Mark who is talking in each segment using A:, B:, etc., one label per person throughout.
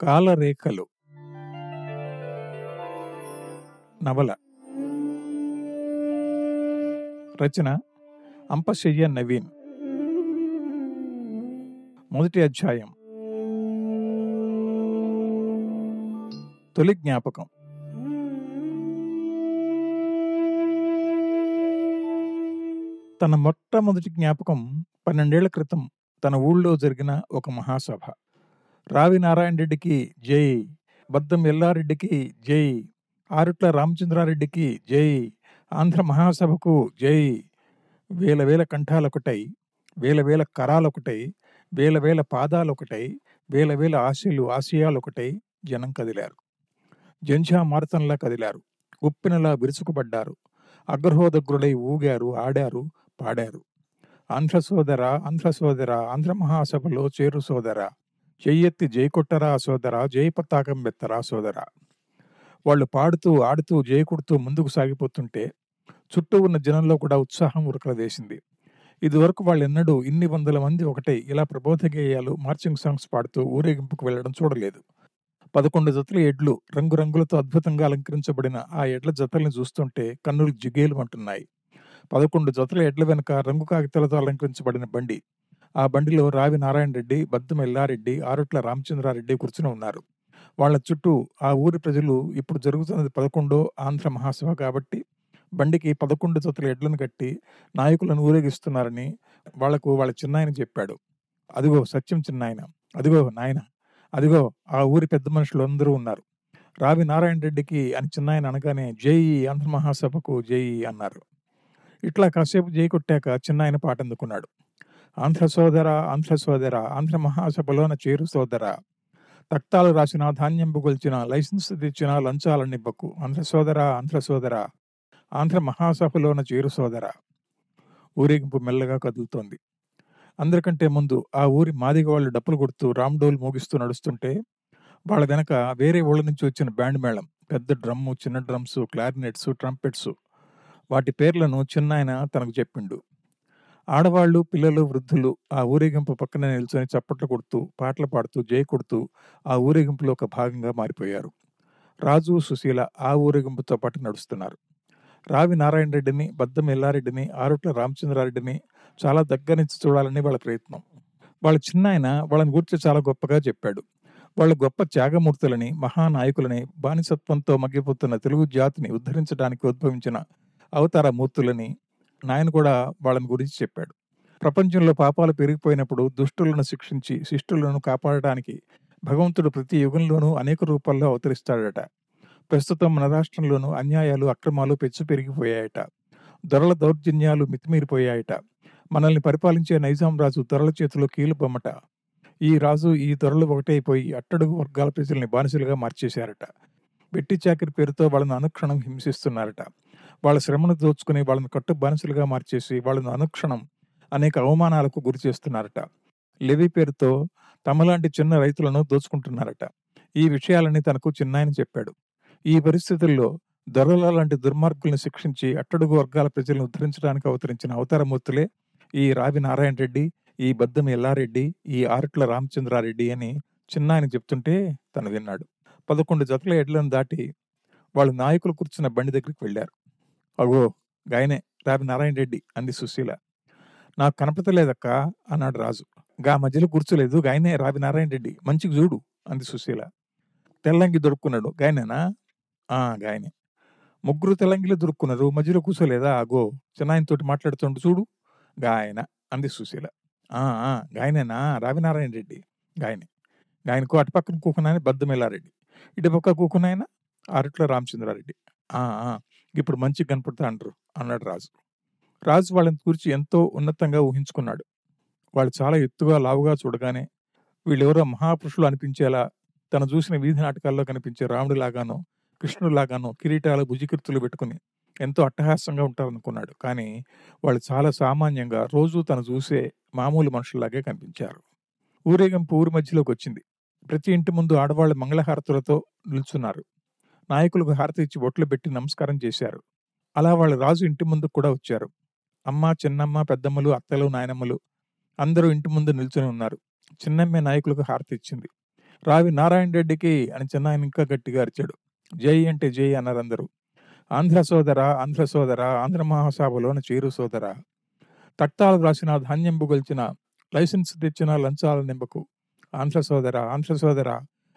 A: కాలరేఖలు. నవల. రచన అంపశయ్య నవీన్. మొదటి అధ్యాయం. తొలి జ్ఞాపకం. తన మొట్టమొదటి జ్ఞాపకం పన్నెండేళ్ళ క్రితం తన ఊళ్ళో జరిగిన ఒక మహాసభ. రావి నారాయణ రెడ్డికి జై బద్దం ఎల్లారెడ్డికి జై ఆరుట్ల రామచంద్రారెడ్డికి జై ఆంధ్ర మహాసభకు జై వేల వేల కంఠాలొకటై వేల వేల కరాలొకటై వేల వేల పాదాలొకటై వేల వేల ఆశలు ఆశయాలొకటై జనం కదిలారు. జంఝా మారుతంలా కదిలారు. ఉప్పినలా విరుచుకుపడ్డారు. అగ్రహోదగ్రులై ఊగారు ఆడారు పాడారు. ఆంధ్ర సోదర ఆంధ్ర సోదర ఆంధ్ర మహాసభలో చేరు సోదర. చెయ్యెత్తి జై కొట్టరా సోదర జై పతాకం సోదర? వాళ్ళు పాడుతూ ఆడుతూ జై కొడుతూ ముందుకు సాగిపోతుంటే చుట్టూ ఉన్న జనంలో కూడా ఉత్సాహం ఉరకలదేసింది ఇదివరకు వాళ్ళు ఎన్నడూ ఇన్ని వందల మంది ఒకటే ఇలా ప్రబోధ గేయాలు మార్చింగ్ సాంగ్స్ పాడుతూ ఊరేగింపుకు వెళ్ళడం చూడలేదు. పదకొండు జతల ఎడ్లు రంగురంగులతో అద్భుతంగా అలంకరించబడిన ఆ ఎడ్ల జతల్ని చూస్తుంటే కన్నులు జిగేలు అంటున్నాయి పదకొండు జతల ఎడ్ల వెనుక రంగు కాగితాలతో అలంకరించబడిన బండి ఆ బండిలో రావి నారాయణ రెడ్డి బద్దం ఎల్లారెడ్డి ఆరుట్ల రామచంద్రారెడ్డి కూర్చుని ఉన్నారు. వాళ్ళ చుట్టూ ఆ ఊరి ప్రజలు ఇప్పుడు జరుగుతున్నది పదకొండో ఆంధ్ర మహాసభ కాబట్టి బండికి పదకొండు జతల ఎడ్లను కట్టి నాయకులను ఊరేగిస్తున్నారని వాళ్ళకు వాళ్ళ చిన్నాయన చెప్పాడు. అదిగో సత్యం చిన్నాయన అదిగో నాయన అదిగో ఆ ఊరి పెద్ద మనుషులు అందరూ ఉన్నారు. రావి నారాయణ రెడ్డికి అని చిన్నాయన అనగానే జేఈ ఆంధ్ర మహాసభకు జేఈ అన్నారు. ఇట్లా కాసేపు జై కొట్టాక చిన్నాయన పాట అందుకున్నాడు ఆంధ్ర సోదర ఆంధ్ర సోదర ఆంధ్ర మహాసభలోన చేరు సోదర. తక్తాలు రాసిన ధాన్యం గొల్చిన లైసెన్స్ తెచ్చిన లంచాలనివ్వకు ఆంధ్ర సోదర ఆంధ్ర సోదర ఆంధ్ర మహాసభలోన చేరు సోదర. ఊరేగింపు మెల్లగా కదులుతోంది. అందరికంటే ముందు ఆ ఊరి మాదిగ వాళ్ళు డప్పులు కొడుతూ రామ్డోల్ మోగిస్తూ నడుస్తుంటే వాళ్ళ వెనక వేరే ఊళ్ళ నుంచి వచ్చిన బ్యాండ్ మేళం పెద్ద డ్రమ్ము చిన్న డ్రమ్స్ క్లారినెట్స్ ట్రంపెట్స్. వాటి పేర్లను చిన్నాయన తనకు చెప్పిండు. ఆడవాళ్ళు పిల్లలు వృద్ధులు ఆ ఊరేగింపు పక్కన నిల్చొని చప్పట్లు కొడుతూ పాటలు పాడుతూ జై కొడుతూ ఆ ఊరేగింపులో ఒక భాగంగా మారిపోయారు. రాజు సుశీల ఆ ఊరేగింపుతో పాటు నడుస్తున్నారు. రావి నారాయణ రెడ్డిని బద్దం ఎల్లారెడ్డిని ఆరుట్ల రామచంద్రారెడ్డిని చాలా దగ్గర నుంచి చూడాలని వాళ్ళ ప్రయత్నం. వాళ్ళ చిన్నాయన వాళ్ళని గురించి చాలా గొప్పగా చెప్పాడు. వాళ్ళు గొప్ప త్యాగమూర్తులని మహానాయకులని బానిసత్వంతో మగ్గిపోతున్న తెలుగు జాతిని ఉద్ధరించడానికి ఉద్భవించిన అవతార మూర్తులని నాయన కూడా వాళ్ళని గురించి చెప్పాడు. ప్రపంచంలో పాపాలు పెరిగిపోయినప్పుడు దుష్టులను శిక్షించి శిష్టులను కాపాడటానికి భగవంతుడు ప్రతి యుగంలోనూ అనేక రూపాల్లో అవతరిస్తాడట. ప్రస్తుతం మన రాష్ట్రంలోనూ అన్యాయాలు అక్రమాలు పెచ్చు పెరిగిపోయాయట. దొరల దౌర్జన్యాలు మితిమీరిపోయాయట. మనల్ని పరిపాలించే నైజాం రాజు దొరల చేతిలో కీలుబొమ్మట ఈ రాజు ఈ దొరలు ఒకటైపోయి అట్టడుగు వర్గాల ప్రజల్ని బానిసలుగా మార్చేశారట. వెట్టి చాకిరి పేరుతో వాళ్ళని అనుక్షణం హింసిస్తున్నారట. వాళ్ళ శ్రమను దోచుకుని వాళ్ళని కట్టు బానిసలుగా మార్చేసి వాళ్ళని అనుక్షణం అనేక అవమానాలకు గురి చేస్తున్నారట. లెవి పేరుతో తమలాంటి చిన్న రైతులను దోచుకుంటున్నారట. ఈ విషయాలని తనకు చిన్నాయన చెప్పాడు. ఈ పరిస్థితుల్లో దొరల లాంటి దుర్మార్గుల్ని శిక్షించి అట్టడుగు వర్గాల ప్రజలను ఉద్ధరించడానికి అవతరించిన అవతారమూర్తులే ఈ రావి నారాయణ రెడ్డి ఈ బద్దం ఎల్లారెడ్డి ఈ ఆరట్ల రామచంద్రారెడ్డి అని చిన్నాయన చెప్తుంటే తను విన్నాడు. పదకొండు జతల ఎడ్లను దాటి వాళ్ళు నాయకులు కూర్చున్న బండి దగ్గరికి వెళ్ళారు. అగో గాయనే రాబి నారాయణ రెడ్డి అంది సుశీల. నాకు కనపడలేదక్క అన్నాడు రాజు. గా మధ్యలో కూర్చోలేదు గాయనే రాబి నారాయణ రెడ్డి మంచిగా చూడు అంది సుశీల. తెల్లంగి దొరుకున్నాడు గాయనేనా? ఆ గాయనే. ముగ్గురు తెల్లంగిలో దొరుకున్నారు మధ్యలో కూర్చోలేదా? అగో చిన్నాయనతోటి మాట్లాడుతుండు చూడు. గాయన అంది సుశీల. ఆ గాయనేనా? రావినారాయణ రెడ్డి గాయనే. గాయనకు అటుపక్కన కూకున్నాయన బద్దమెల్లారెడ్డి. ఇటుపక్క కూకునైనా అరట్ల రామచంద్రారెడ్డి. ఆ ఇప్పుడు మంచి కనపడతా అంటారు అన్నాడు రాజు. రాజు వాళ్ళని గురించి ఎంతో ఉన్నతంగా ఊహించుకున్నాడు. వాళ్ళు చాలా ఎత్తుగా లావుగా చూడగానే వీళ్ళెవరో మహాపురుషులు అనిపించేలా తను చూసిన వీధి నాటకాల్లో కనిపించే రాముడిలాగానో కృష్ణుడిలాగానో కిరీటాలు భుజికీర్తులు పెట్టుకుని ఎంతో అట్టహాసంగా ఉంటారనుకున్నాడు. కానీ వాళ్ళు చాలా సామాన్యంగా రోజు తను చూసే మామూలు మనుషుల్లాగే కనిపించారు. ఊరేగింపు ఊరి మధ్యలోకి వచ్చింది ప్రతి ఇంటి ముందు ఆడవాళ్ళు మంగళహారతులతో నిల్చున్నారు. నాయకులకు హారతి ఇచ్చి బొట్లు పెట్టి నమస్కారం చేశారు. అలా వాళ్ళు రాజు ఇంటి ముందు కూడా వచ్చారు. అమ్మ చిన్నమ్మ పెద్దమ్మలు అత్తలు నాయనమ్మలు అందరూ ఇంటి ముందు నిల్చొని ఉన్నారు. చిన్నమ్మే నాయకులకు హారతి ఇచ్చింది. రావి నారాయణ రెడ్డికి అని చిన్నాయన ఇంకా గట్టిగా అరిచాడు. జై అంటే జై అన్నారు అందరూ. ఆంధ్ర సోదర ఆంధ్ర సోదర ఆంధ్ర మహాసభలోని చేరు సోదర. తక్తాలు రాసిన ధాన్యం బుగల్చిన లైసెన్స్ తెచ్చిన లంచాల నింబకు ఆంధ్ర సోదర ఆంధ్ర సోదర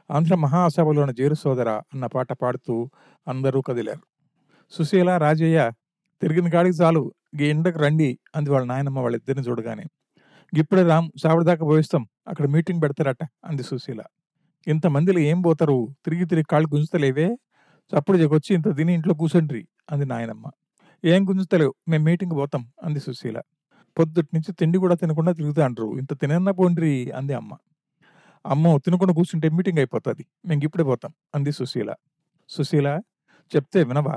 A: ఆంధ్ర మహాసభలోని జేరు సోదర అన్న పాట పాడుతూ అందరూ కదిలారు. సుశీల రాజయ్య తిరిగిన కాడికి చాలు. ఈ ఎండకు రండి అంది వాళ్ళ నాయనమ్మ వాళ్ళిద్దరిని చూడగానే. ఇప్పుడే రామ్ సావిడదాకా పోయిస్తాం అక్కడ మీటింగ్ పెడతారట అంది సుశీల. ఇంతమందిలో ఏం పోతారు? తిరిగి తిరిగి కాళ్ళు గుంజుతలేవే? అప్పుడు వచ్చి ఇంత తిని ఇంట్లో కూర్చుండ్రి అంది నాయనమ్మ. ఏం గుంజుతలేవు మేము మీటింగ్ పోతాం అంది సుశీల. పొద్దుటి నుంచి తిండి కూడా తినకుండా తిరుగుతాండ్రు ఇంత తినన్నా పోండ్రి అంది అమ్మ. అమ్మ! తినకుండా కూర్చుంటే మీటింగ్ అయిపోతుంది. మేము ఇప్పుడే పోతాం అంది సుశీల. సుశీల చెప్తే వినవా?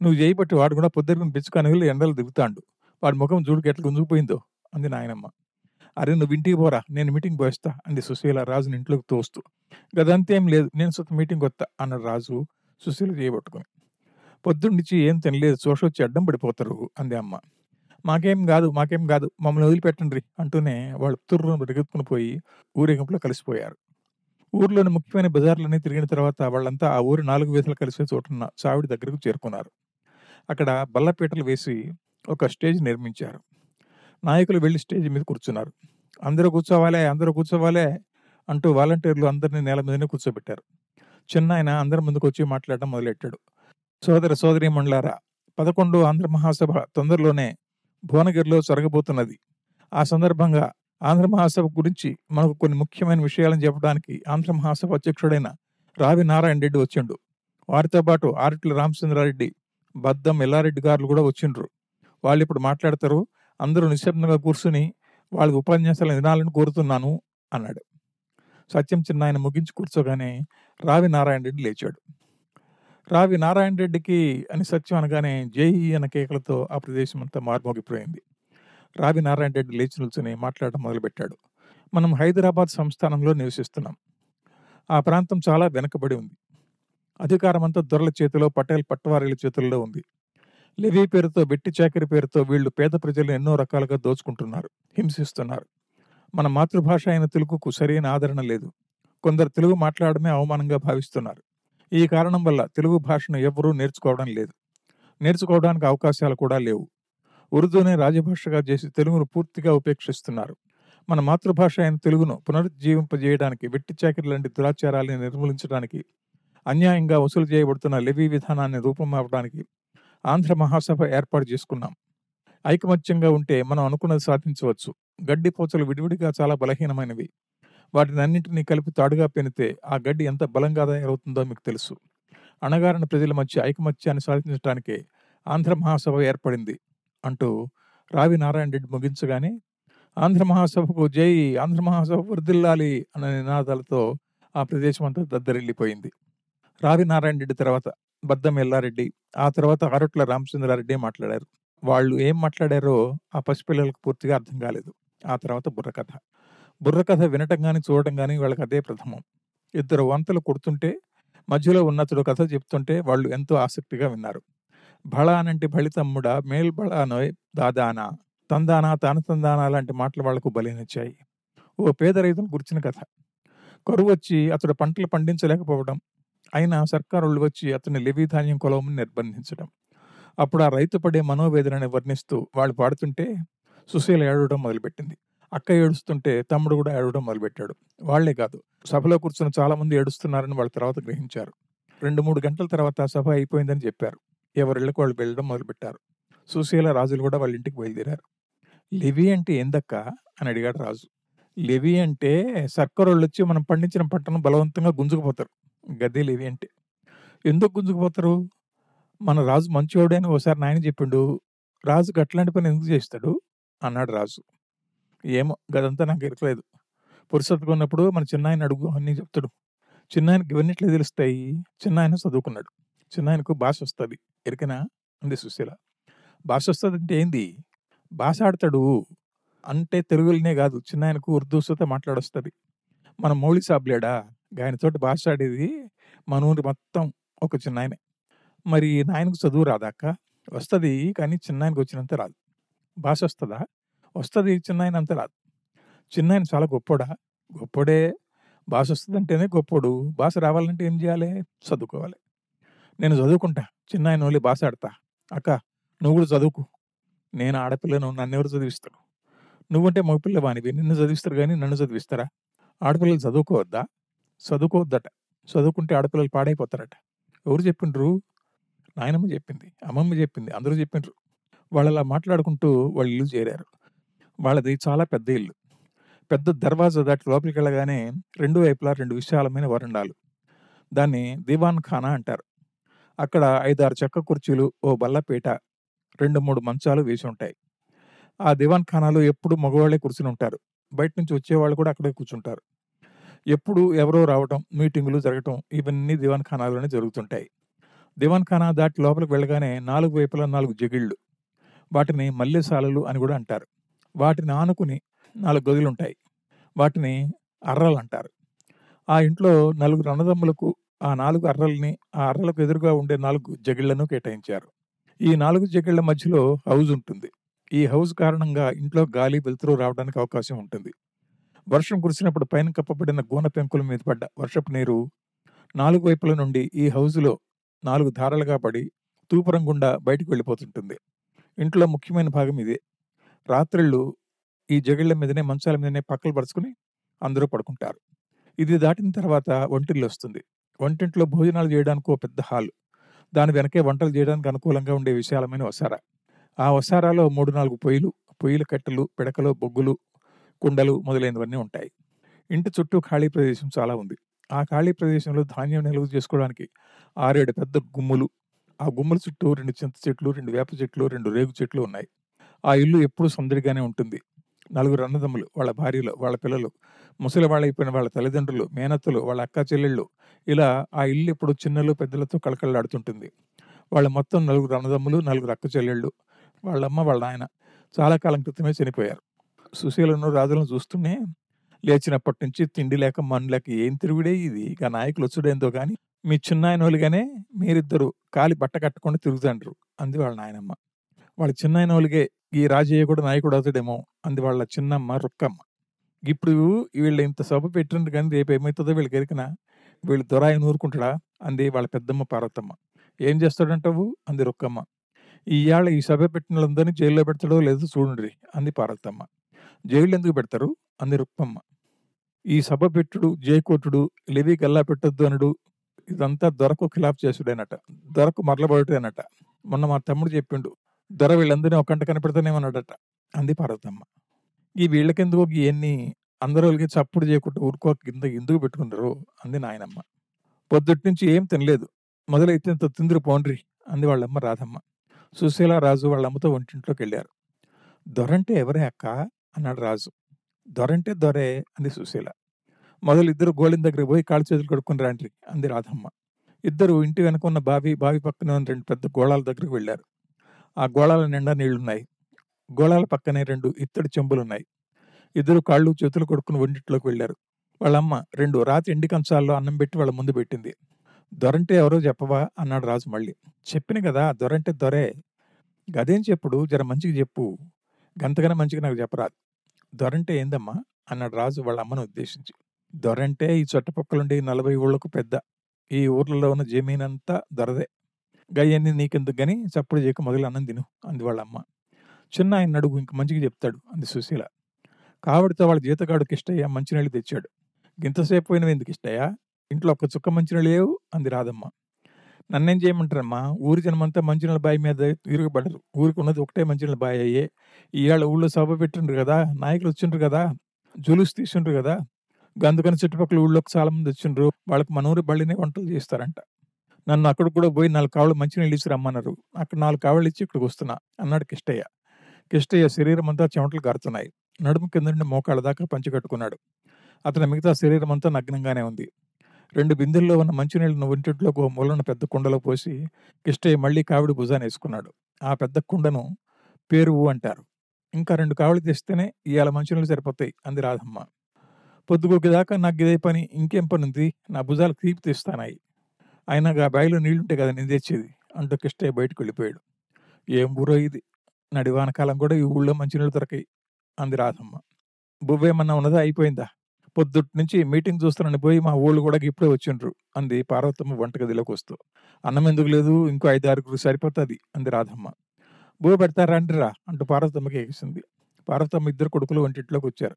A: నువ్వు చేయబట్టి వాడు కూడా పొద్దురుకుని పిచ్చుకనగలు ఎండలు దిగుతాండు. వాడి ముఖం చూడుకు ఎట్లా గుంజుకుపోయిందో అంది నాయనమ్మ. అరే నువ్వు ఇంటికి పోరా నేను మీటింగ్ పోయిస్తా అంది సుశీల రాజుని ఇంట్లోకి తోస్తూ. గదంతేం లేదు నేను సొంత మీటింగ్ వస్తా అన్నాడు రాజు సుశీల చేయబట్టుకుని పొద్దున్నుంచి ఏం తినలేదు చూసొచ్చి అడ్డం పడిపోతారు అంది అమ్మ. మాకేం కాదు మాకేం కాదు మమ్మల్ని వదిలిపెట్టండి అంటూనే వాళ్ళు తుర్రు రెగెత్తుకుని పోయి ఊరేగింపులో కలిసిపోయారు. ఊర్లోని ముఖ్యమైన బజార్లన్నీ తిరిగిన తర్వాత వాళ్ళంతా ఆ ఊరి నాలుగు వేసులు కలిసే చోటున్న చావిడి దగ్గరకు చేరుకున్నారు. అక్కడ బల్లపీటలు వేసి ఒక స్టేజ్ నిర్మించారు. నాయకులు వెళ్ళి స్టేజ్ మీద కూర్చున్నారు. అందరూ కూర్చోవాలే అందరూ కూర్చోవాలే అంటూ వాలంటీర్లు అందరినీ నేల మీదనే కూర్చోబెట్టారు. చిన్న ఆయన అందరి ముందుకు వచ్చి మాట్లాడడం మొదలెట్టాడు. సోదర సోదరి మండలారా పదకొండు ఆంధ్ర మహాసభ తొందరలోనే భువనగిరిలో జరగబోతున్నది. ఆ సందర్భంగా ఆంధ్ర మహాసభ గురించి మనకు కొన్ని ముఖ్యమైన విషయాలను చెప్పడానికి ఆంధ్ర మహాసభ అధ్యక్షుడైన రావి నారాయణ రెడ్డి వచ్చిండు. వారితో పాటు ఆరిట్ల రామచంద్రారెడ్డి బద్దం ఎల్లారెడ్డి గారు కూడా వచ్చిండ్రు. వాళ్ళు ఇప్పుడు మాట్లాడతారు. అందరూ నిశ్శబ్దంగా కూర్చుని వాళ్ళకి ఉపన్యాసాలు వినాలని కోరుతున్నాను అన్నాడు. సత్యం చిన్న ఆయన ముగించి కూర్చోగానే రావి నారాయణ రెడ్డి లేచాడు. రావి నారాయణ రెడ్డికి అని సత్యం అనగానే జేఈ అన్న కేకలతో ఆ ప్రదేశం అంతా మార్మోగిపోయింది. రావి నారాయణ రెడ్డి లేచి నిల్చుని మాట్లాడడం మొదలుపెట్టాడు. మనం హైదరాబాద్ సంస్థానంలో నివసిస్తున్నాం. ఆ ప్రాంతం చాలా వెనుకబడి ఉంది. అధికారమంతా దొరల చేతిలో పటేల్ పట్టవారీల చేతుల్లో ఉంది. లెవీ పేరుతో వెట్టి చాకరి పేరుతో వీళ్ళు పేద ప్రజలు ఎన్నో రకాలుగా దోచుకుంటున్నారు హింసిస్తున్నారు. మన మాతృభాష అయిన తెలుగుకు సరైన ఆదరణ లేదు. కొందరు తెలుగు మాట్లాడమే అవమానంగా భావిస్తున్నారు. ఈ కారణం వల్ల తెలుగు భాషను ఎవరూ నేర్చుకోవడం లేదు. నేర్చుకోవడానికి అవకాశాలు కూడా లేవు. ఉర్దూనే రాజభాషగా చేసి తెలుగును పూర్తిగా ఉపేక్షిస్తున్నారు. మన మాతృభాష అయిన తెలుగును పునరుజ్జీవింపజేయడానికి వెట్టి చాకరి లాంటి దురాచారాలను నిర్మూలించడానికి అన్యాయంగా వసూలు చేయబడుతున్న లెవీ విధానాన్ని రూపమాపడానికి ఆంధ్ర మహాసభ ఏర్పాటు చేసుకున్నాం. ఐకమత్యంగా ఉంటే మనం అనుకున్నది సాధించవచ్చు. గడ్డి పోచలు విడివిడిగా చాలా బలహీనమైనవి. వాటిని అన్నింటినీ కలిపి తాడుగా పెనితే ఆ గడ్డి ఎంత బలంగా తయారవుతుందో మీకు తెలుసు. అణగారిన ప్రజల మధ్య ఐకమత్యాన్ని సాధించడానికే ఆంధ్ర మహాసభ ఏర్పడింది అంటూ రావి నారాయణ రెడ్డి ముగించగానే ఆంధ్ర మహాసభకు జై ఆంధ్ర మహాసభ వృద్ధిల్లాలి అన్న నినాదాలతో ఆ ప్రదేశం అంతా దద్దరిల్లిపోయింది. రావి నారాయణ రెడ్డి తర్వాత బద్దం ఎల్లారెడ్డి ఆ తర్వాత అరట్ల రామచంద్రారెడ్డి మాట్లాడారు. వాళ్ళు ఏం మాట్లాడారో ఆ పసిపిల్లలకు పూర్తిగా అర్థం కాలేదు. ఆ తర్వాత బుర్రకథ. బుర్రకథ వినటం కానీ చూడటం కానీ వాళ్ళకి అదే ప్రథమం. ఇద్దరు వంతలు కొడుతుంటే మధ్యలో ఉన్నతుడు కథ చెప్తుంటే వాళ్ళు ఎంతో ఆసక్తిగా విన్నారు. బళ అనంటి బళితమ్ముడా మేల్ బళానోయ్ దాదానా తందానా తానతందానా లాంటి మాటలు వాళ్ళకు బలినిచ్చాయి ఓ పేద రైతును గుర్చిన కథ. కరువు వచ్చి అతడు పంటలు పండించలేకపోవడం అయినా సర్కారులు వచ్చి అతని లెవీ ధాన్యం కొలవమని నిర్బంధించడం. అప్పుడు ఆ రైతు పడే మనోవేదనని వర్ణిస్తూ వాళ్ళు పాడుతుంటే సుశీల ఏడవడం మొదలుపెట్టింది. అక్క ఏడుస్తుంటే తమ్ముడు కూడా ఏడవడం మొదలుపెట్టాడు. వాళ్ళే కాదు సభలో కూర్చున్న చాలా మంది ఏడుస్తున్నారని వాళ్ళ తర్వాత గ్రహించారు. రెండు మూడు గంటల తర్వాత సభ అయిపోయిందని చెప్పారు. ఎవరిళ్ళకి వాళ్ళు వెళ్ళడం మొదలుపెట్టారు. సుశీల రాజులు కూడా వాళ్ళ ఇంటికి బయలుదేరారు. లెవి అంటే ఏందక్క? అని అడిగాడు రాజు. లెవి అంటే సర్కరోళ్ళు వచ్చి మనం పండించిన పంటను బలవంతంగా గుంజుకుపోతారు. గదే లెవి అంటే. ఎందుకు గుంజుకుపోతారు? మన రాజు మంచివాడే అని ఓసారి నాయన చెప్పిండు. రాజు అట్లాంటి పని ఎందుకు చేస్తాడు? అన్నాడు రాజు. ఏమో గదంతా నాకు ఎరకలేదు పురుషత్వం ఉన్నప్పుడు మన చిన్నాయన అడుగు అన్నీ చెప్తాడు. చిన్నాయనకి ఇవన్నిట్లే తెలుస్తాయి? చిన్నాయన చదువుకున్నాడు. చిన్నాయనకు భాష వస్తుంది. ఎరికనా? అంది సుశీల. భాష వస్తుంది అంటే ఏంది? భాష ఆడతాడు అంటే తెలుగులోనే కాదు. చిన్నాయనకు ఉర్దూ సుత మాట్లాడొస్తుంది. మన మౌళి సాబ్లేడా ఆయనతోటి భాష ఆడేది మన ఊరి మొత్తం ఒక చిన్నాయనే. మరి నాయనకు చదువు రాదాక వస్తుంది కానీ చిన్నాయనకు వచ్చినంత రాదు. భాష వస్తుందా? వస్తుంది చిన్నాయన అంత రాదు చిన్నాయన చాలా గొప్పోడా గొప్పోడే భాష వస్తుందంటేనే గొప్పోడు. భాష రావాలంటే ఏం చేయాలి చదువుకోవాలి. నేను చదువుకుంటా. చిన్నాయన ఓన్లీ భాష ఆడతా. అక్క నువ్వు కూడా చదువుకో. నేను ఆడపిల్లను నన్నెవరు చదివిస్తారు? నువ్వంటే మగపిల్లవానివి. నిన్ను చదివిస్తారు కానీ నన్ను చదివిస్తారా? ఆడపిల్లలు చదువుకోవద్దా? చదువుకోవద్దట. చదువుకుంటే ఆడపిల్లలు పాడైపోతారట. ఎవరు చెప్పిండ్రు? నాయనమ్మ చెప్పింది. అమ్మమ్మ చెప్పింది. అందరూ చెప్పిండ్రు. వాళ్ళలా మాట్లాడుకుంటూ వాళ్ళు ఇల్లు చేరారు. వాళ్ళది చాలా పెద్ద ఇల్లు. పెద్ద దర్వాజా దాటి లోపలికి వెళ్ళగానే రెండు వైపులా రెండు విశాలమైన వరండాలు. దాన్ని దివాన్ ఖానా అంటారు. అక్కడ 5, 6 చెక్క కుర్చీలు, ఓ బల్లపీట, 2, 3 మంచాలు వేసి ఉంటాయి ఆ దివాన్ ఖానాలో ఎప్పుడూ మగవాళ్ళే కూర్చునుంటారు. బయట నుంచి వచ్చేవాళ్ళు కూడా అక్కడే కూర్చుంటారు. ఎప్పుడూ ఎవరో రావటం, మీటింగులు జరగటం ఇవన్నీ దివాన్ ఖానాలోనే జరుగుతుంటాయి. దివాన్ ఖానా దాటి లోపలికి వెళ్ళగానే నాలుగు వైపులా నాలుగు జగిళ్ళు. వాటిని మల్లెసాలలు అని కూడా అంటారు. వాటిని ఆనుకుని నాలుగు గదులుంటాయి. వాటిని అర్రలంటారు. ఆ ఇంట్లో నలుగురు అన్నదమ్ములకు ఆ నాలుగు అర్రల్ని, ఆ అర్రలకు ఎదురుగా ఉండే నాలుగు జగిళ్ళను కేటాయించారు. ఈ నాలుగు జగిళ్ళ మధ్యలో హౌజుంటుంది. ఈ హౌజ్ కారణంగా ఇంట్లో గాలి, వెలుతురు రావడానికి అవకాశం ఉంటుంది. వర్షం కురిసినప్పుడు పైన కప్పబడిన గూన పెంకుల మీద పడ్డ వర్షపు నీరు నాలుగు వైపుల నుండి ఈ హౌజులో నాలుగు ధారలుగా పడి తూపురం గుండా బయటికి వెళ్ళిపోతుంటుంది. ఇంట్లో ముఖ్యమైన భాగం ఇదే. రాత్రిళ్ళు ఈ జగిళ్ళ మీదనే, మంచాల మీదనే పక్కలు పరుచుకుని అందరూ పడుకుంటారు. ఇది దాటిన తర్వాత వంటిల్లొస్తుంది. వంటింట్లో భోజనాలు చేయడానికి ఓ పెద్ద హాలు. దాని వెనకే వంటలు చేయడానికి అనుకూలంగా ఉండే విశాలమైన వసారా. ఆ వసారాలో 3, 4 పొయ్యిలు, పొయ్యిల కట్టెలు, పిడకలు, బొగ్గులు, కుండలు మొదలైనవన్నీ ఉంటాయి. ఇంటి చుట్టూ ఖాళీ ప్రదేశం చాలా ఉంది. ఆ ఖాళీ ప్రదేశంలో ధాన్యం నిల్వ చేసుకోవడానికి 6, 7 పెద్ద గుమ్ములు, ఆ గుమ్ముల చుట్టూ రెండు చింత చెట్లు, రెండు వేప చెట్లు, రెండు రేగు చెట్లు ఉన్నాయి. ఆ ఇల్లు ఎప్పుడూ సందడిగానే ఉంటుంది. నలుగురు అన్నదమ్ములు, వాళ్ళ భార్యలు, వాళ్ళ పిల్లలు, ముసలివాళ్ళయిపోయిన వాళ్ళ తల్లిదండ్రులు, మేనత్తలు, వాళ్ళ అక్క చెల్లెళ్ళు ఇలా ఆ ఇల్లు ఎప్పుడు చిన్నలు, పెద్దలతో కళకళలాడుతుంటుంది. వాళ్ళ మొత్తం నలుగురు అన్నదమ్ములు, నలుగురు అక్క చెల్లెళ్ళు, వాళ్ళమ్మ, వాళ్ళ నాయన చాలా కాలం క్రితమే చనిపోయారు. సుశీలను, రాజులను చూస్తూనే లేచినప్పటి నుంచి తిండి లేక, మన్ను లేక ఏం తిరుగుడే ఇది? నాయకులు వచ్చుడేందో కానీ మీ చిన్నాయన వాళ్ళుగానే మీరిద్దరూ కాలి బట్ట కట్టకుండా తిరుగుతాండ్రు అంది వాళ్ళ నాయనమ్మ. వాళ్ళ చిన్నాయనోలుగే ఈ రాజయ్య కూడా నాయకుడవుతాడేమో అంది వాళ్ళ చిన్నమ్మ రుక్కమ్మ. ఇప్పుడు వీళ్ళు ఇంత సభ పెట్టిండ్రు గాని రేపు వీళ్ళకెరికనా? వీళ్ళు దొరాయన ఊరుకుంటాడా? అంది వాళ్ళ పెద్దమ్మ పార్వతమ్మ. ఏం చేస్తాడంటావు? అంది రుక్కమ్మ. ఇవాళ ఈ సభ పెట్టిన వాళ్ళందరినీ జైల్లో పెడతాడో లేదో చూడండి అంది పార్వతమ్మ. ఎందుకు పెడతారు? అంది రుక్కమ్మ. ఈ సభ పెట్టుడు, జైకొట్టుడు, లేవి గల్లా పెట్టొద్దు అనుడు ఇదంతా దొరకు ఖిలాఫ్ చేసుడేనట. దొరకు మరలబడుటేనట. మొన్న మా తమ్ముడు చెప్పిండు. దొర వీళ్ళందరినీ ఒకంట కంట కనిపెడతానేమన్నాడట అంది పార్వతమ్మ. ఈ వీళ్ళకెందుకో అందరూ అందరోల్కి చప్పుడు చేయకుండా ఊరుకోక కింద ఎందుకు పెట్టుకుంటారు అంది నాయనమ్మ. పొద్దుట్నుంచి ఏం తినలేదు. మొదలైతే ఇంత తిందురు పోండ్రి అంది వాళ్ళమ్మ రాధమ్మ. సుశీల, రాజు వాళ్ళమ్మతో వంటింట్లోకెళ్ళారు. దొరంటే ఎవరే అక్కా? అన్నాడు రాజు. దొరంటే దొరే అంది సుశీల. మొదలు ఇద్దరు గోళం దగ్గరికి పోయి కాళ్ళు చేతులు కడుక్కుని రాండ్రి అంది రాధమ్మ. ఇద్దరు ఇంటి వెనక ఉన్న బావి, బావి పక్కన ఉన్న 2 పెద్ద గోళాల దగ్గరికి వెళ్ళారు ఆ గోళాల నిండా నీళ్ళున్నాయి. గోళాల పక్కనే రెండు ఇత్తడి చెంబులున్నాయి. ఇద్దరు కాళ్ళు, చేతులు కొడుకుని వంటింట్లోకి వెళ్ళారు. వాళ్ళమ్మ రెండు రాతి ఎండి కంచాల్లో అన్నం పెట్టి వాళ్ళ ముందు పెట్టింది. దొరంటే ఎవరో చెప్పవా? అన్నాడు రాజు మళ్ళీ. చెప్పిన కదా దొరంటే దొరే. గదేం చెప్పుడు జర మంచిగా చెప్పు. గంతకన్నా మంచిగా నాకు చెప్పరాదు. దొరంటే ఏందమ్మా? అన్నాడు రాజు వాళ్ళ అమ్మను ఉద్దేశించి. దొరంటే ఈ చుట్టుపక్కలుండే నలభై ఊళ్ళకు పెద్ద. ఈ ఊర్లలో ఉన్న జమీనంతా దొరదే. గయ్యన్ని నీకెందుకు గని చప్పుడు చేయక మొదలు అన్నం తిను అంది వాళ్ళమ్మ. ఆయన అడుగు ఇంక మంచిగా చెప్తాడు అంది సుశీల. కావడితో వాళ్ళ జీతగాడు కిష్టయ్య మంచినీళ్ళు తెచ్చాడు. గింతసేపు పోయినవెందుకు కిష్టయ్య? ఇంట్లో ఒక్క చుక్క మంచినీళ్ళు లేవు అంది రాధమ్మ. నన్నేం చేయమంటారమ్మా? ఊరి జనమంతా మంచినీళ్ళ బావి మీద తిరగబడరు. ఊరికి ఉన్నది ఒకటే మంచినీళ్ళ బావి అయ్యే. ఇయ్యాల ఊళ్ళో సభ పెట్టిండ్రు కదా నాయకులు వచ్చిండ్రు కదా జులుసు తీసిండ్రు కదా గందుకని చుట్టుపక్కల ఊళ్ళోకి చాలా మంది వచ్చిండ్రు. వాళ్ళకి మన ఊరి బళ్ళినే వంటలు చేస్తారంట. నన్ను అక్కడికి కూడా పోయి నాలుగు కావళ్ళు మంచినీళ్ళు ఇచ్చి రమ్మన్నారు. అక్కడ నాలుగు కావళ్ళు ఇచ్చి ఇక్కడికి వస్తున్నా అన్నాడు కిష్టయ్య. కిష్టయ్య శరీరమంతా చెమటలు కారుతున్నాయి. నడుము కింద నుండి మోకాళ్ళ దాకా పంచికట్టుకున్నాడు అతని మిగతా శరీరమంతా నగ్నంగానే ఉంది. రెండు బిందెల్లో ఉన్న మంచినీళ్ళను ఒంటింట్లోకి ఓ మూలన పెద్ద కుండలో పోసి కిష్టయ్య మళ్ళీ కావిడి భుజానేసుకున్నాడు. ఆ పెద్ద కుండను పేరువు అంటారు. ఇంకా రెండు కావళ్ళు తెస్తేనే ఇయ్యాల మంచినీళ్ళు సరిపోతాయి అంది రాధమ్మ. పొద్దుగూకేదాకా నాకు ఇదే పని ఇంకేం పనుంది? నా భుజాలు క్రీపు తీస్తానాయి. అయినా బ్యాగ్లో నీళ్ళుంటే కదా నేను తెచ్చేది. అంటూ కిష్టయ్య బయటకు వెళ్ళిపోయాడు. ఏం ఊరో ఇది. నడివానకాలం కూడా ఈ ఊళ్ళో మంచినీళ్ళు దొరకాయి. అంది రాధమ్మ. బువ్వేమన్నా ఉన్నదా? అయిపోయిందా? పొద్దుటి నుంచి మీటింగ్ చూస్తానని పోయి మా ఊళ్ళు కూడా ఇప్పుడే వచ్చిండ్రు. అంది పార్వతమ్మ వంటగదిలోకి వస్తూ. అన్నం ఎందుకు లేదు? ఇంకో ఐదు ఆరుగురు సరిపోతుంది. అంది రాధమ్మ. బువ్వ పెడతారా రా. అంటూ పార్వతమ్మకి ఎగిసింది పార్వతమ్మ ఇద్దరు కొడుకులు వంటింట్లోకి వచ్చారు.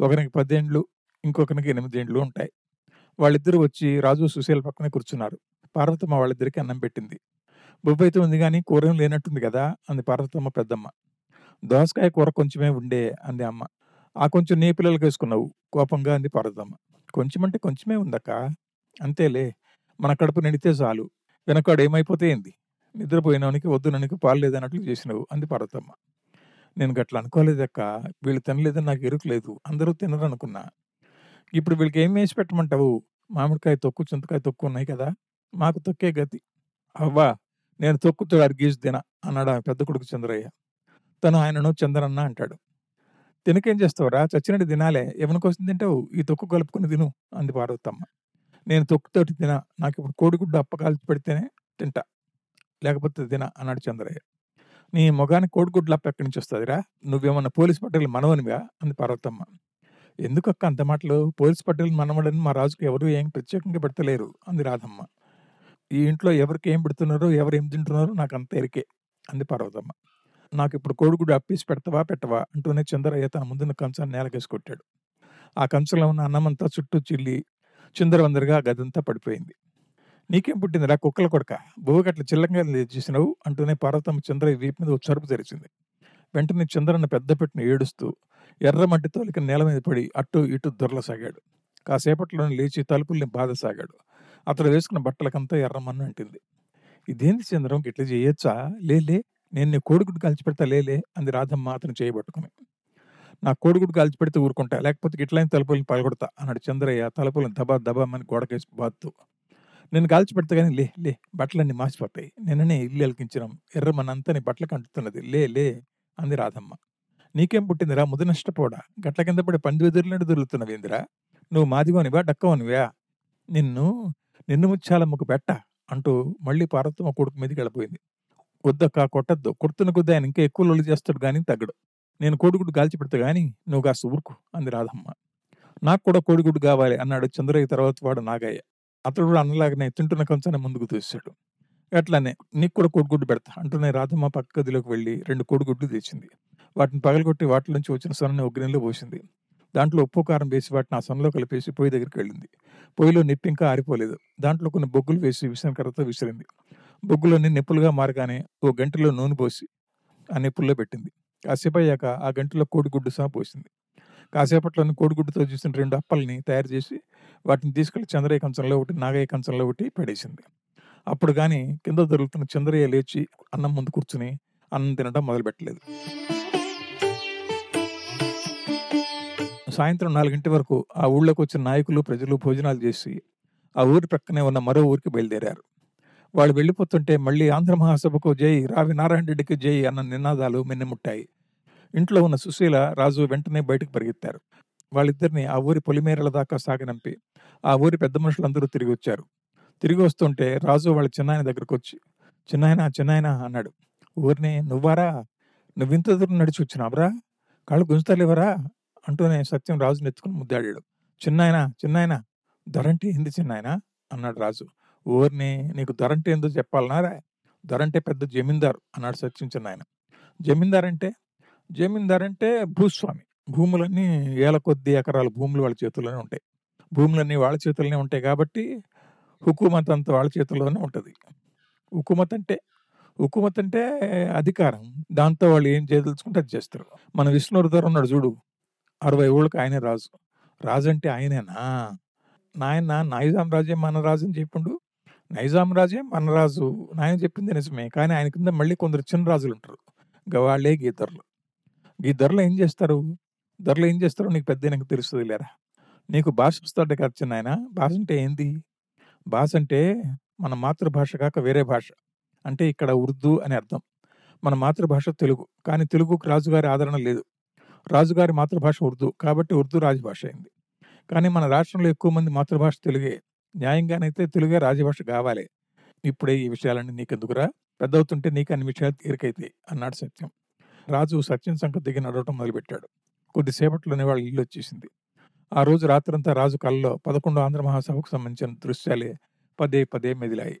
A: ఒకరికి పదేండ్లు ఇంకొకరికి ఎనిమిదేండ్లు ఉంటాయి. వాళ్ళిద్దరూ వచ్చి రాజు సుశీల పక్కనే కూర్చున్నారు. పార్వతమ్మ వాళ్ళిద్దరికి అన్నం పెట్టింది. బువ్వ అయితే ఉంది కానీ కూర లేనట్టుంది కదా! అంది పార్వతమ్మ పెద్దమ్మ. దోసకాయ కూర కొంచెమే ఉండే అంది అమ్మ. ఆ కొంచెం నీ పిల్లలకి వేసుకున్నావు కోపంగా అంది పార్వతమ్మ. కొంచెం అంటే కొంచెమే ఉందక్క. అంతేలే మన కడుపు నిండితే చాలు. వెనకాడు ఏమైపోతే ఏంది? నిద్రపోయినవనికి వద్దుననికి పాలు లేదన్నట్లు చేసినావు అంది పార్వతమ్మ. నేను గట్లా అనుకోలేదక్క. వీళ్ళు తినలేదని నాకు ఎరుకులేదు అందరూ తినరనుకున్నా. ఇప్పుడు వీళ్ళకి ఏం వేసి పెట్టమంటావు? మామిడికాయ తొక్కు చింతకాయ తొక్కు ఉన్నాయి కదా! మాకు తొక్కే గతి. అవ్వా నేను తొక్కుతో అడిగీసి దిన అన్నాడు ఆ పెద్ద కొడుకు చంద్రయ్య. తను ఆయనను చంద్రన్న అంటాడు. తినకేం చేస్తావురా? చచ్చినట్టు తినాలే. ఎవరికి కోసం తింటావు? ఈ తొక్కు కలుపుకుని తిను అంది పార్వతమ్మ. నేను తొక్కుతోటి తిన నాకు ఇప్పుడు కోడిగుడ్డు అప్పకాల్చి పెడితేనే తింటా. లేకపోతే తిన అన్నాడు చంద్రయ్య. నీ మొగానికి కోడిగుడ్లు అప్ప ఎక్కడి నుంచి వస్తుందిరా? నువ్వేమన్నా పోలీస్ పట్టేలు మనవనివా? అంది పార్వతమ్మ. ఎందుకక్క అంత మాటలు? పోలీస్ పట్టేలు మనవడని మా రాజుకు ఎవరు ఏం ప్రత్యేకంగా పెడతలేరు అంది రాధమ్మ. ఈ ఇంట్లో ఎవరికి ఏం పెడుతున్నారో ఎవరు ఏం తింటున్నారో నాకు అంత ఎరికే అంది పార్వతమ్మ. నాకు ఇప్పుడు కోడిగుడ్డు అప్పేసి పెడతావా పెట్టవా? అంటూనే చంద్రయ్య తన ముందున్న కంచాన్ని నేలకేసి కొట్టాడు. ఆ కంచంలో ఉన్న అన్నమంతా చుట్టూ చిల్లి చిందరవందరగా గదంతా పడిపోయింది. నీకేం పుట్టిందిరా కుక్కల కొడక. బువ్వగట్ల చిల్లంగా చేసినావు అంటూనే పార్వతమ్మ చంద్రయ్య వీపు మీద ఒక చరుపు తెరిచింది. వెంటనే చంద్రన్న పెద్ద పెట్టిన ఏడుస్తూ ఎర్ర మట్టి తోలిక నేల మీద పడి అటు ఇటు దొరలసాగాడు. కాసేపట్లోనే లేచి తలుపుల్ని బాధసాగాడు. అతడు వేసుకున్న బట్టలకంతా ఎర్రమన్ను అంటింది. ఇదేంది చంద్రం? ఇట్లా చేయొచ్చా? లేలే నేను నీ కోడిగుడ్డు కాల్చి పెడతా లేలే అంది రాధమ్మ అతను చేయబట్టుకుని. నా కోడిగుడ్డు కాల్చి పెడితే ఊరుకుంటా లేకపోతే ఇట్లయిన తలుపులను పలగొడతా అన్నాడు చంద్రయ్య తలుపులను దబా దబామని గోడకేసి బాత్తు నేను కాల్చి పెడతా కానీ లే లే బట్టలన్నీ మాసిపోతాయి. నిన్ననే ఇల్లు ఎలికించడం ఎర్రమనంతా నీ బట్టలకు అంటుతున్నది. లే లే అంది రాధమ్మ. నీకేం పుట్టిందిరా ముద నష్టపోడా గట్ల కింద పడి పంది వెదురులాంటి దొరుకుతున్నవేందిరా నువ్వు మాదిగోనివా డక్కవనివా? నిన్ను నిన్ను ముచ్చాలమ్మకు పెట్ట అంటూ మళ్ళీ పార్వతమ్మ కొడుకు మీదకి వెళ్ళిపోయింది. వద్దక్క కొట్టద్దు. కొడుతున్న కొద్ది ఆయన ఇంకా ఎక్కువ లొల్లి చేస్తాడు కానీ తగ్గడు. నేను కోడిగుడ్డు గాల్చి పెడతా గాని నువ్వు కాస్త ఊరుకు అంది రాధమ్మ. నాకు కూడా కోడిగుడ్డు కావాలి అన్నాడు చంద్రయ్య తర్వాత వాడు నాగయ్య. అతడు కూడా అన్నలాగానే తింటున్న కంచాన్ని ముందుకు తీశాడు అట్లానే నీకు కూడా కోడిగుడ్డు పెడతా అంటూనే రాధమ్మ పక్క గదిలోకి వెళ్ళి రెండు కోడిగుడ్లు తెచ్చింది. వాటిని పగలగొట్టి వాటి నుంచి వచ్చిన సొనని ఒగ్గినెలో పోసింది. దాంట్లో ఉప్పు కారం వేసి వాటిని ఆ సొనలో కలిపేసి పొయ్యి దగ్గరికి వెళ్ళింది. పొయ్యిలో నిప్పు ఇంకా ఆరిపోలేదు. దాంట్లో కొన్ని బొగ్గులు వేసి విసనకర్రతో విసిరింది. బొగ్గులన్నీ నిప్పులుగా మారగానే ఓ గంటలో నూనె పోసి ఆ నిప్పుల్లో పెట్టింది. కాసేపు అయ్యాక ఆ గంటలో కోడిగుడ్డు సహా పోసింది. కాసేపట్లోని కోడిగుడ్డుతో చేసిన రెండు అప్పల్ని తయారు చేసి వాటిని తీసుకెళ్ళి చంద్రయ్య కంచంలో ఒకటి నాగయ్య కంచంలో ఒకటి పడేసింది. అప్పుడు కానీ కింద దొరుకుతున్న చంద్రయ్య లేచి అన్నం ముందు కూర్చుని అన్నం తినడం మొదలుపెట్టలేదు. సాయంత్రం నాలుగింటి వరకు ఆ ఊళ్ళోకి వచ్చిన నాయకులు ప్రజలు భోజనాలు చేసి ఆ ఊరి ప్రక్కనే ఉన్న మరో ఊరికి బయలుదేరారు. వాళ్ళు వెళ్ళిపోతుంటే మళ్ళీ ఆంధ్ర మహాసభకు జై రావి నారాయణ రెడ్డికి జై అన్న నినాదాలు మిన్నెముట్టాయి. ఇంట్లో ఉన్న సుశీల రాజు వెంటనే బయటకు పరిగెత్తారు. వాళ్ళిద్దరిని ఆ ఊరి పొలిమేరల దాకా సాగనంపి ఆ ఊరి పెద్ద మనుషులందరూ తిరిగి వచ్చారు. తిరిగి వస్తుంటే రాజు వాళ్ళ చిన్నాయన దగ్గరకు వచ్చి చిన్నాయన చిన్నాయన అన్నాడు. ఊరిని నువ్వారా? నువ్వింత దూరం నడిచి వచ్చినావురా? కాళ్ళు గుంజుతలేవరా? అంటూనే సత్యం రాజుని ఎత్తుకుని ముద్దాడాడు. చిన్నాయన చిన్నాయన ధరంటే ఏంది చిన్నాయన? అన్నాడు రాజు. ఓర్ని నీకు ధరంటే ఏందో చెప్పాలన్నారా ధరంటే పెద్ద జమీందారు అన్నాడు సత్యం చిన్నాయన. జమీందార్ అంటే జమీందార్ అంటే భూస్వామి. భూములన్నీ ఏల కొద్ది ఎకరాల భూములు వాళ్ళ చేతుల్లోనే ఉంటాయి. భూములన్నీ వాళ్ళ చేతుల్లోనే ఉంటాయి కాబట్టి హుకుమత్ అంతా వాళ్ళ చేతుల్లోనే ఉంటుంది. హుకుమత్ అంటే? హుకుమత్ అంటే అధికారం. దాంతో వాళ్ళు ఏం చేయదలుచుకుంటే అది చేస్తారు. మన విష్ణువర్ధర్ ఉన్నాడు చూడు. అరవై ఏళ్ళకి ఆయనే రాజు. రాజు అంటే ఆయనేనా? నాయన నైజాం రాజే మన రాజు అని చెప్పిండు. నైజాం రాజే మన రాజు. నాయన చెప్పింది నిజమే. కానీ ఆయన కింద మళ్ళీ కొందరు చిన్న రాజులు ఉంటారు గవాళ్ళే వాళ్ళే గీతరులు ధరలు ఏం చేస్తారు? ధరలు ఏం చేస్తారో నీకు పెద్ద నాకు తెలుస్తుంది లేరా? నీకు భాష వస్తాడు కదా చిన్న ఆయన. భాష అంటే ఏంది? భాష అంటే మన మాతృభాష కాక వేరే భాష. అంటే ఇక్కడ ఉర్దూ అని అర్థం. మన మాతృభాష తెలుగు. కానీ తెలుగుకు రాజుగారి ఆదరణ లేదు. రాజుగారి మాతృభాష ఉర్దూ. కాబట్టి ఉర్దూ రాజభాష అయింది. కానీ మన రాష్ట్రంలో ఎక్కువ మంది మాతృభాష తెలుగే. న్యాయంగానైతే తెలుగే రాజభాష కావాలి. ఇప్పుడే ఈ విషయాలన్నీ నీకెందుకురా? పెద్దవుతుంటే నీకు అన్ని విషయాలు తీరికైతాయి అన్నాడు సత్యం. రాజు సత్యం సంగతి దిగి నడవటం మొదలుపెట్టాడు. కొద్దిసేపట్లోనే వాళ్ళ ఇల్లు వచ్చేసింది. ఆ రోజు రాత్రంతా రాజు కళ్ళలో పదకొండు ఆంధ్ర మహాసభకు సంబంధించిన దృశ్యాలే పదే పదే మెదిలాయి.